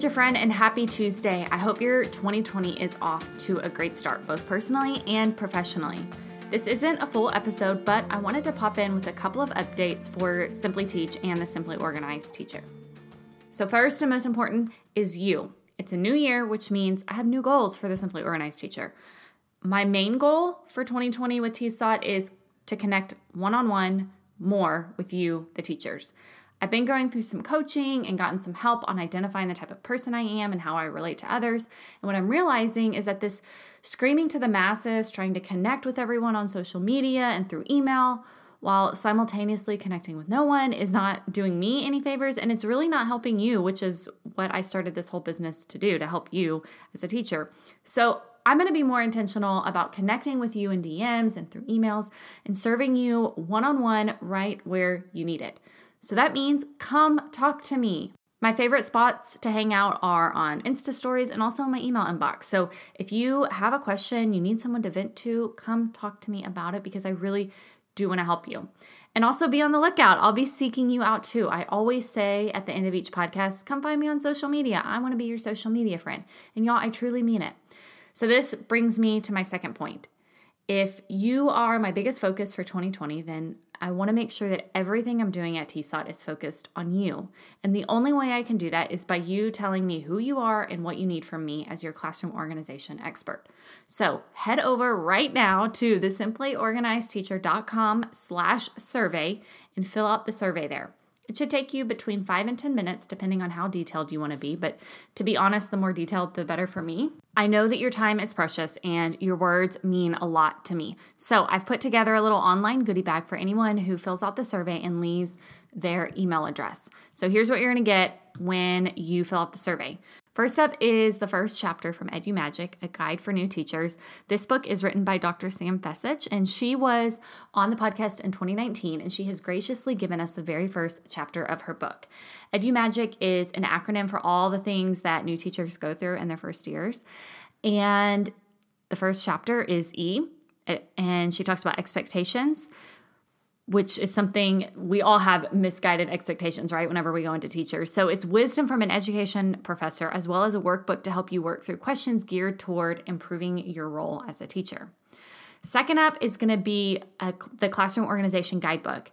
teacher friend, and happy Tuesday. I hope your 2020 is off to a great start, both personally and professionally. This isn't a full episode, but I wanted to pop in with a couple of updates for Simply Teach and the Simply Organized Teacher. So, first and most important is you. It's a new year, which means I have new goals for the Simply Organized Teacher. My main goal for 2020 with TSOT is to connect one on one more with you, the teachers. I've been going through some coaching and gotten some help on identifying the type of person I am and how I relate to others. And what I'm realizing is that this screaming to the masses, trying to connect with everyone on social media and through email, while simultaneously connecting with no one, is not doing me any favors. And it's really not helping you, which is what I started this whole business to do to help you as a teacher. So I'm going to be more intentional about connecting with you in DMs and through emails and serving you one on one right where you need it. So that means come talk to me. My favorite spots to hang out are on Insta stories and also my email inbox. So if you have a question, you need someone to vent to, come talk to me about it because I really do want to help you. And also be on the lookout. I'll be seeking you out too. I always say at the end of each podcast, come find me on social media. I want to be your social media friend. And y'all, I truly mean it. So this brings me to my second point. If you are my biggest focus for 2020, then I want to make sure that everything I'm doing at TSOT is focused on you. And the only way I can do that is by you telling me who you are and what you need from me as your classroom organization expert. So head over right now to the simplyorganizedteacher.com slash survey and fill out the survey there. It should take you between five and 10 minutes, depending on how detailed you want to be. But to be honest, the more detailed, the better for me. I know that your time is precious and your words mean a lot to me. So I've put together a little online goodie bag for anyone who fills out the survey and leaves their email address. So here's what you're going to get when you fill out the survey. First up is the first chapter from Edu Magic, a guide for new teachers. This book is written by Dr. Sam Fecich, and she was on the podcast in 2019, and she has graciously given us the very first chapter of her book. Edu Magic is an acronym for all the things that new teachers go through in their first years. And the first chapter is E, and she talks about expectations which is something we all have misguided expectations, right? Whenever we go into teachers. So it's wisdom from an education professor, as well as a workbook to help you work through questions geared toward improving your role as a teacher. Second up is going to be a, the Classroom Organization Guidebook.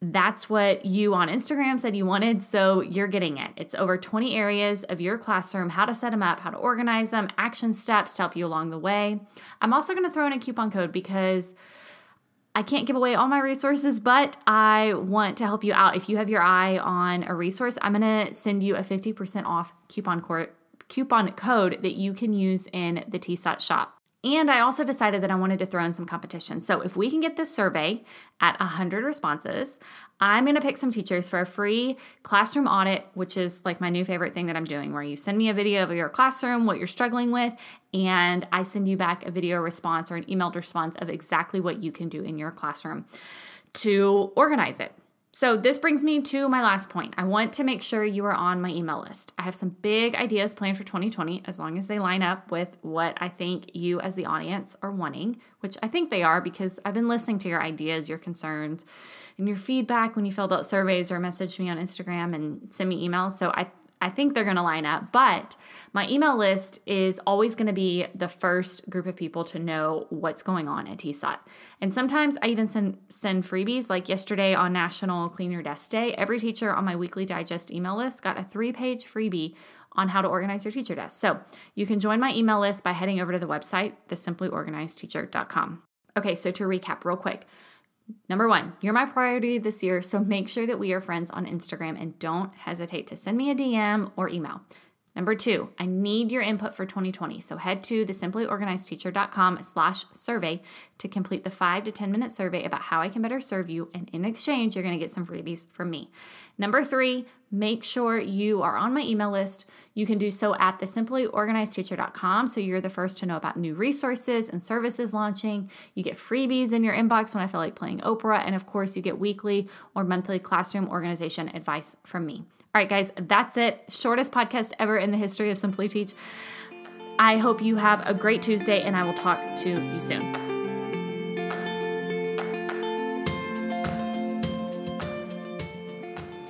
That's what you on Instagram said you wanted, so you're getting it. It's over 20 areas of your classroom, how to set them up, how to organize them, action steps to help you along the way. I'm also going to throw in a coupon code because I can't give away all my resources, but I want to help you out. If you have your eye on a resource, I'm going to send you a 50% off coupon code, coupon code that you can use in the TSOT shop. And I also decided that I wanted to throw in some competition. So if we can get this survey at 100 responses, I'm going to pick some teachers for a free classroom audit, which is like my new favorite thing that I'm doing, where you send me a video of your classroom, what you're struggling with, and I send you back a video response or an emailed response of exactly what you can do in your classroom to organize it. So, this brings me to my last point. I want to make sure you are on my email list. I have some big ideas planned for 2020 as long as they line up with what I think you, as the audience, are wanting, which I think they are because I've been listening to your ideas, your concerns, and your feedback when you filled out surveys or messaged me on Instagram and send me emails. So, I I think they're going to line up, but my email list is always going to be the first group of people to know what's going on at TSOT. And sometimes I even send send freebies like yesterday on National Clean Your Desk Day. Every teacher on my weekly digest email list got a 3-page freebie on how to organize your teacher desk. So, you can join my email list by heading over to the website thesimplyorganizedteacher.com. Okay, so to recap real quick. Number one, you're my priority this year, so make sure that we are friends on Instagram and don't hesitate to send me a DM or email. Number two, I need your input for 2020. So head to the simplyorganizedteacher.com slash survey to complete the five to 10 minute survey about how I can better serve you. And in exchange, you're going to get some freebies from me. Number three, make sure you are on my email list. You can do so at the simplyorganizedteacher.com. So you're the first to know about new resources and services launching. You get freebies in your inbox when I feel like playing Oprah. And of course, you get weekly or monthly classroom organization advice from me. All right, guys, that's it. Shortest podcast ever in the history of Simply Teach. I hope you have a great Tuesday, and I will talk to you soon.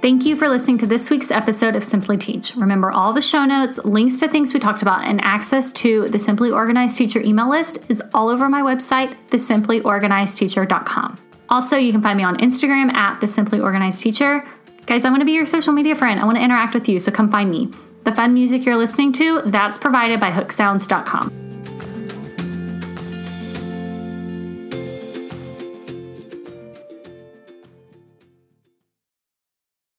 Thank you for listening to this week's episode of Simply Teach. Remember, all the show notes, links to things we talked about, and access to the Simply Organized Teacher email list is all over my website, thesimplyorganizedteacher.com. Also, you can find me on Instagram at the Simply Organized Teacher. Guys, I want to be your social media friend. I want to interact with you, so come find me. The fun music you're listening to, that's provided by hooksounds.com.